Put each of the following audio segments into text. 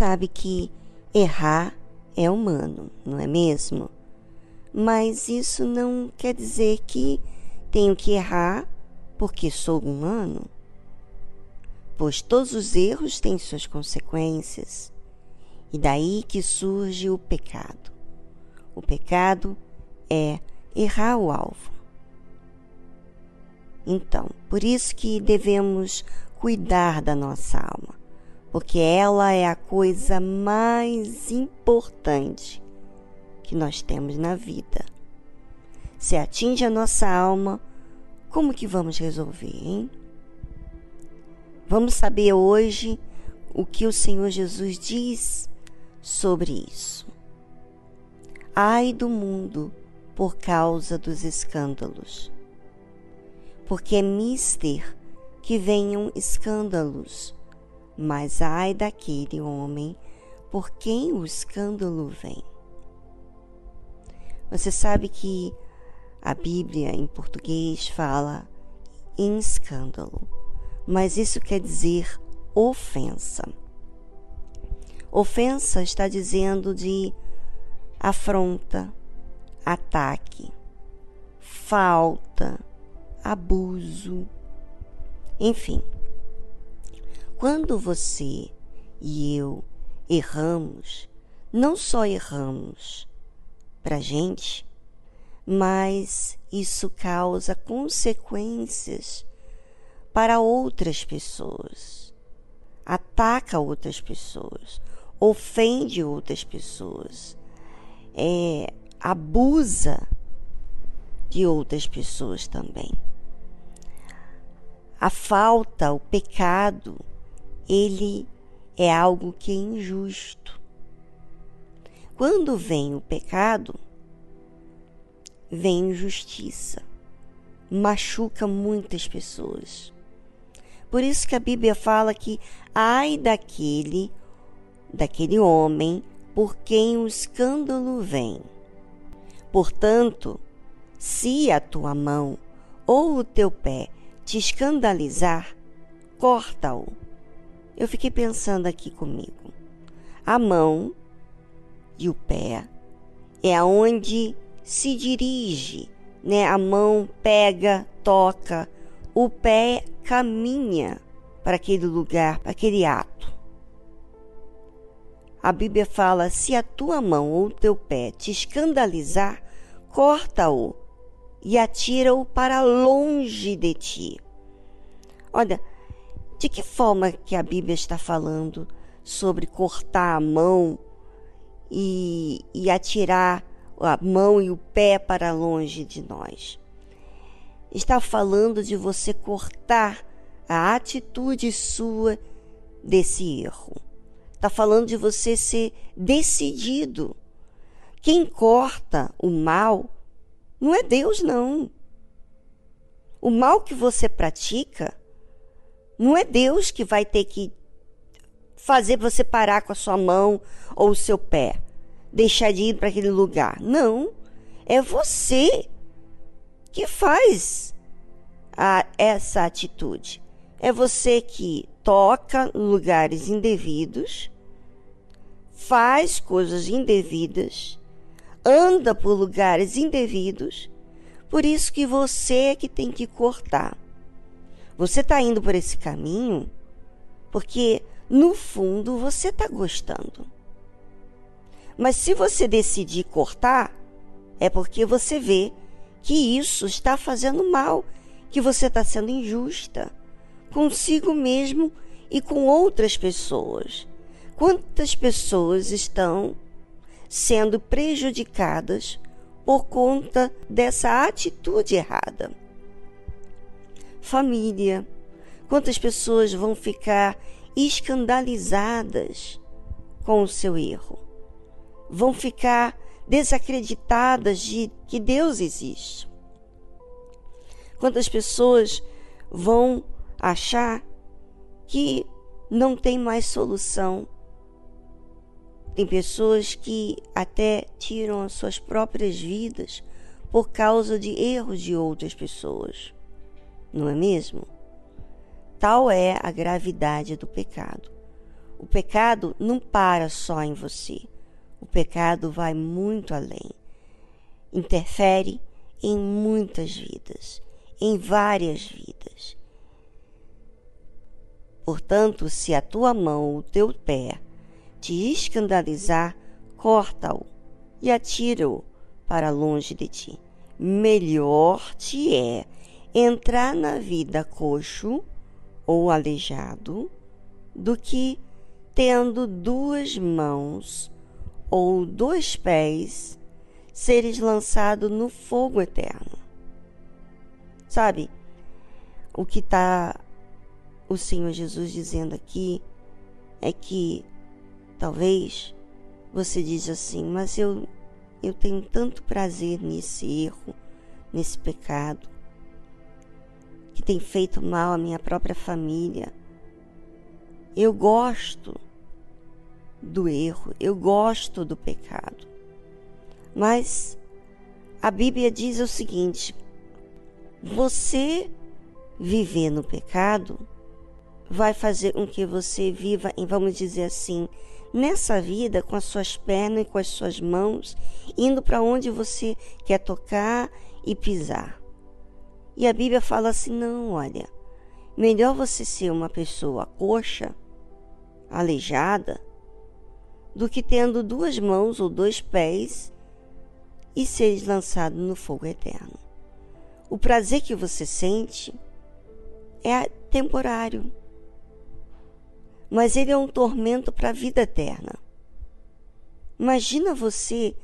sabe que errar é humano, não é mesmo? Mas isso não quer dizer que tenho que errar porque sou humano. Pois todos os erros têm suas consequências. E daí que surge o pecado. O pecado é errar o alvo. Então, por isso que devemos cuidar da nossa alma, porque ela é a coisa mais importante que nós temos na vida. Se atinge a nossa alma, como que vamos resolver, hein? Vamos saber hoje o que o Senhor Jesus diz sobre isso. Ai do mundo por causa dos escândalos. Porque é mister que venham escândalos, mas ai daquele homem por quem o escândalo vem. Você sabe que a Bíblia em português fala em escândalo, mas isso quer dizer ofensa. Ofensa está dizendo de afronta, ataque, falta, abuso, enfim. Quando você e eu erramos, não só erramos para gente, mas isso causa consequências para outras pessoas, ataca outras pessoas, ofende outras pessoas, é, abusa de outras pessoas também. A falta, o pecado, ele é algo que é injusto. Quando vem o pecado, vem injustiça, machuca muitas pessoas. Por isso que a Bíblia fala que ai daquele, daquele homem por quem o escândalo vem. Portanto, se a tua mão ou o teu pé te escandalizar, corta-o. Eu fiquei pensando aqui comigo. A mão e o pé é aonde se dirige, né? A mão pega, toca, o pé caminha para aquele lugar, para aquele ato. A Bíblia fala: se a tua mão ou teu pé te escandalizar, corta-o e atira-o para longe de ti. Olha, de que forma que a Bíblia está falando sobre cortar a mão e, e atirar a mão e o pé para longe de nós? Está falando de você cortar a atitude sua desse erro Está falando de você ser decidido. Quem corta o mal não é Deus, não. O mal que você pratica não é Deus que vai ter que fazer você parar com a sua mão ou o seu pé, deixar de ir para aquele lugar. Não. É você que faz a, essa atitude. É você que toca lugares indevidos, faz coisas indevidas, anda por lugares indevidos, por isso que você é que tem que cortar. Você está indo por esse caminho porque, no fundo, você está gostando. Mas se você decidir cortar, é porque você vê que isso está fazendo mal, que você está sendo injusta consigo mesmo e com outras pessoas. Quantas pessoas estão sendo prejudicadas por conta dessa atitude errada? Família. Quantas pessoas vão ficar escandalizadas com o seu erro? Vão ficar desacreditadas de que Deus existe? Quantas pessoas vão achar que não tem mais solução. Tem pessoas que até tiram as suas próprias vidas por causa de erros de outras pessoas. Não é mesmo? Tal é a gravidade do pecado. o pecado não para só em você. O pecado vai muito além. Interfere em muitas vidas, em várias vidas. Portanto, se a tua mão ou o teu pé te escandalizar, corta-o e atira-o para longe de ti. Melhor te é entrar na vida coxo ou aleijado do que tendo duas mãos ou dois pés seres lançado no fogo eterno. Sabe o que está o Senhor Jesus dizendo aqui é que talvez você diz assim, mas eu eu tenho tanto prazer nesse erro, nesse pecado, que tem feito mal à minha própria família. Eu gosto do erro, eu gosto do pecado. Mas a Bíblia diz o seguinte: você viver no pecado vai fazer com que você viva, em, vamos dizer assim, nessa vida com as suas pernas e com as suas mãos, indo para onde você quer tocar e pisar. E a Bíblia fala assim: não, olha, melhor você ser uma pessoa coxa, aleijada, do que tendo duas mãos ou dois pés e seres lançado no fogo eterno. O prazer que você sente é temporário mas ele é um tormento para a vida eterna. Imagina você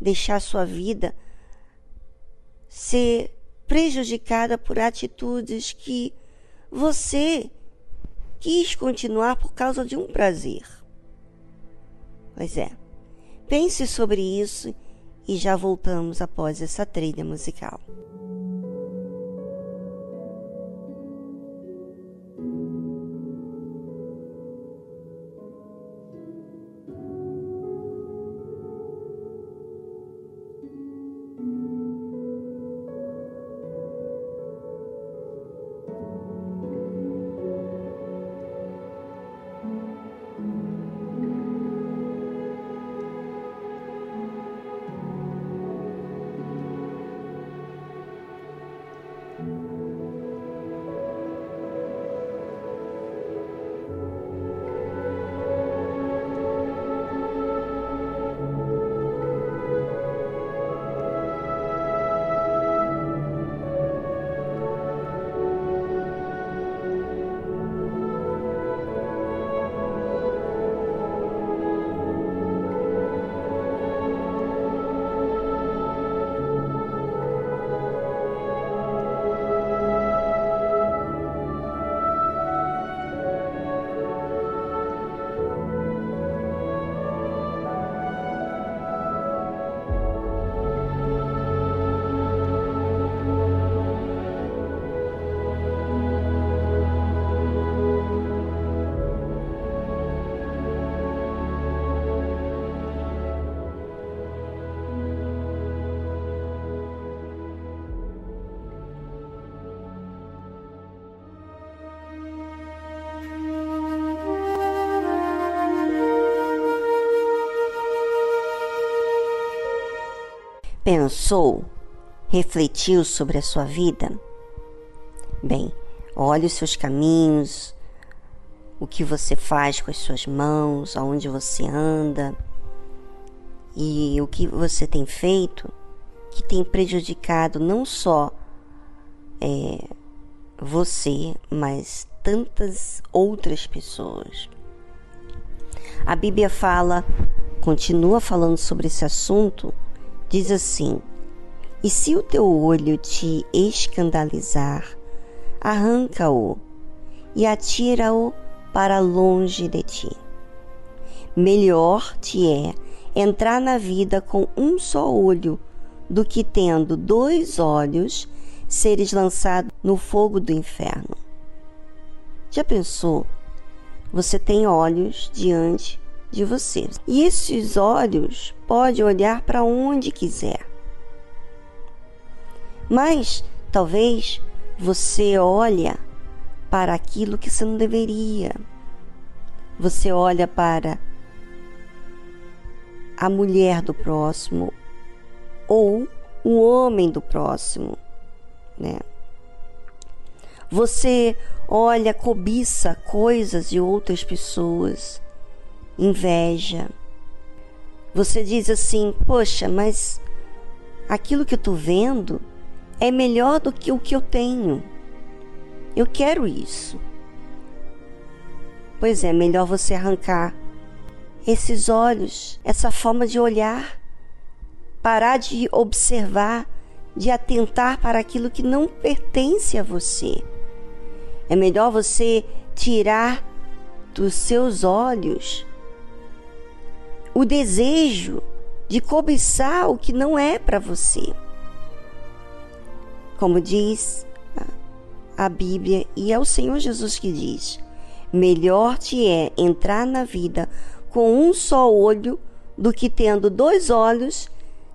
deixar sua vida ser prejudicada por atitudes que você quis continuar por causa de um prazer. Pois é. Pense sobre isso e já voltamos após essa trilha musical. Pensou? Refletiu sobre a sua vida? Bem, olhe os seus caminhos, o que você faz com as suas mãos, aonde você anda e o que você tem feito que tem prejudicado não só é, você, mas tantas outras pessoas. A Bíblia fala, continua falando sobre esse assunto diz assim: E se o teu olho te escandalizar, arranca-o e atira-o para longe de ti. Melhor te é entrar na vida com um só olho do que tendo dois olhos seres lançado no fogo do inferno. Já pensou? Você tem olhos diante de você. E esses olhos pode olhar para onde quiser. Mas talvez você olha para aquilo que você não deveria. você olha para a mulher do próximo ou o homem do próximo, né? Você olha, cobiça coisas de outras pessoas, inveja. Você diz assim: Poxa, mas aquilo que eu estou vendo é melhor do que o que eu tenho. Eu quero isso. Pois é, melhor você arrancar esses olhos, essa forma de olhar, parar de observar, de atentar para aquilo que não pertence a você. É melhor você tirar dos seus olhos o desejo de cobiçar o que não é para você. Como diz a Bíblia, e é o Senhor Jesus que diz: melhor te é entrar na vida com um só olho do que tendo dois olhos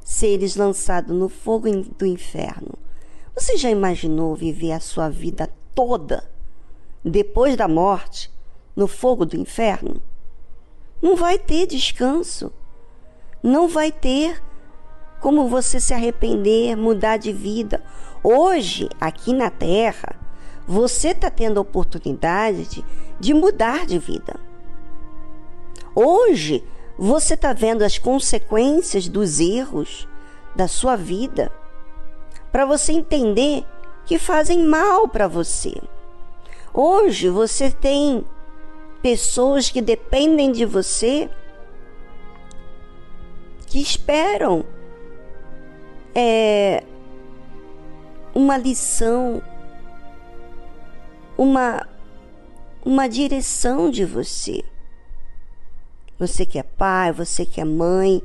seres lançado no fogo do inferno. Você já imaginou viver a sua vida toda depois da morte no fogo do inferno? Não vai ter descanso. Não vai ter como você se arrepender, mudar de vida. Hoje, aqui na Terra, você está tendo a oportunidade de, de mudar de vida. Hoje, você está vendo as consequências dos erros da sua vida para você entender que fazem mal para você. Hoje, você tem pessoas que dependem de você que esperam é, uma lição, uma, uma direção de você. Você que é pai, você que é mãe,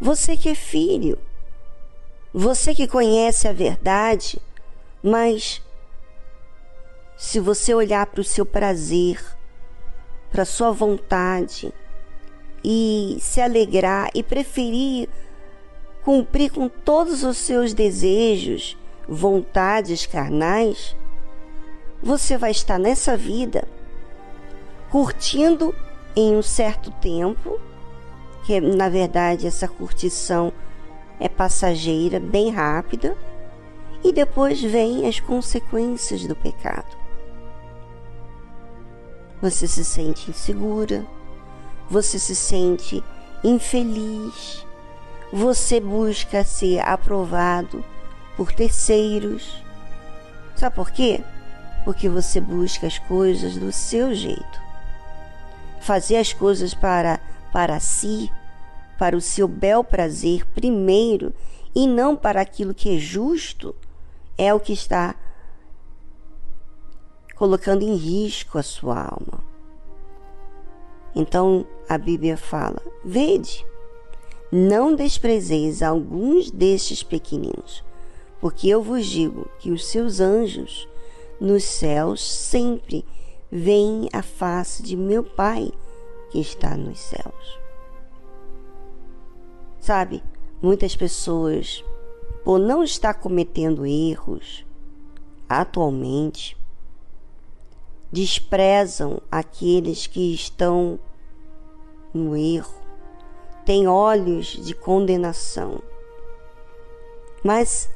você que é filho, você que conhece a verdade, mas se você olhar para o seu prazer, para sua vontade e se alegrar e preferir cumprir com todos os seus desejos, vontades carnais, você vai estar nessa vida curtindo em um certo tempo, que na verdade essa curtição é passageira, bem rápida, e depois vem as consequências do pecado. Você se sente insegura, você se sente infeliz, você busca ser aprovado por terceiros. Sabe por quê? Porque você busca as coisas do seu jeito. Fazer as coisas para, para si, para o seu bel prazer primeiro e não para aquilo que é justo, é o que está colocando em risco a sua alma. Então a Bíblia fala: Vede, não desprezeis alguns destes pequeninos, porque eu vos digo que os seus anjos nos céus sempre veem a face de meu Pai que está nos céus. Sabe, muitas pessoas, por não estar cometendo erros atualmente, desprezam aqueles que estão no erro, tem olhos de condenação. Mas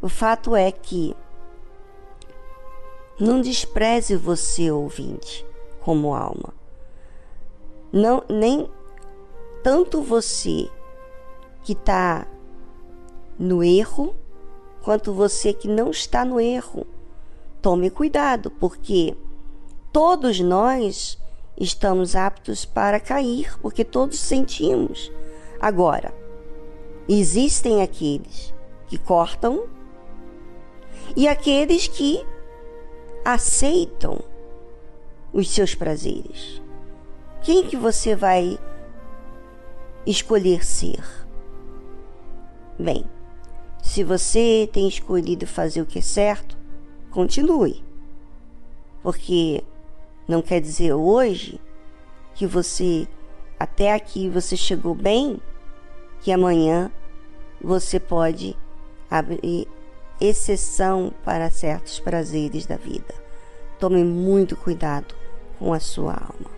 o fato é que não despreze você, ouvinte, como alma. Não, nem tanto você que está no erro, quanto você que não está no erro. Tome cuidado, porque todos nós estamos aptos para cair, porque todos sentimos. Agora, existem aqueles que cortam e aqueles que aceitam os seus prazeres. Quem que você vai escolher ser? Bem, se você tem escolhido fazer o que é certo, continue. Porque não quer dizer hoje que você até aqui você chegou bem, que amanhã você pode abrir exceção para certos prazeres da vida. Tome muito cuidado com a sua alma.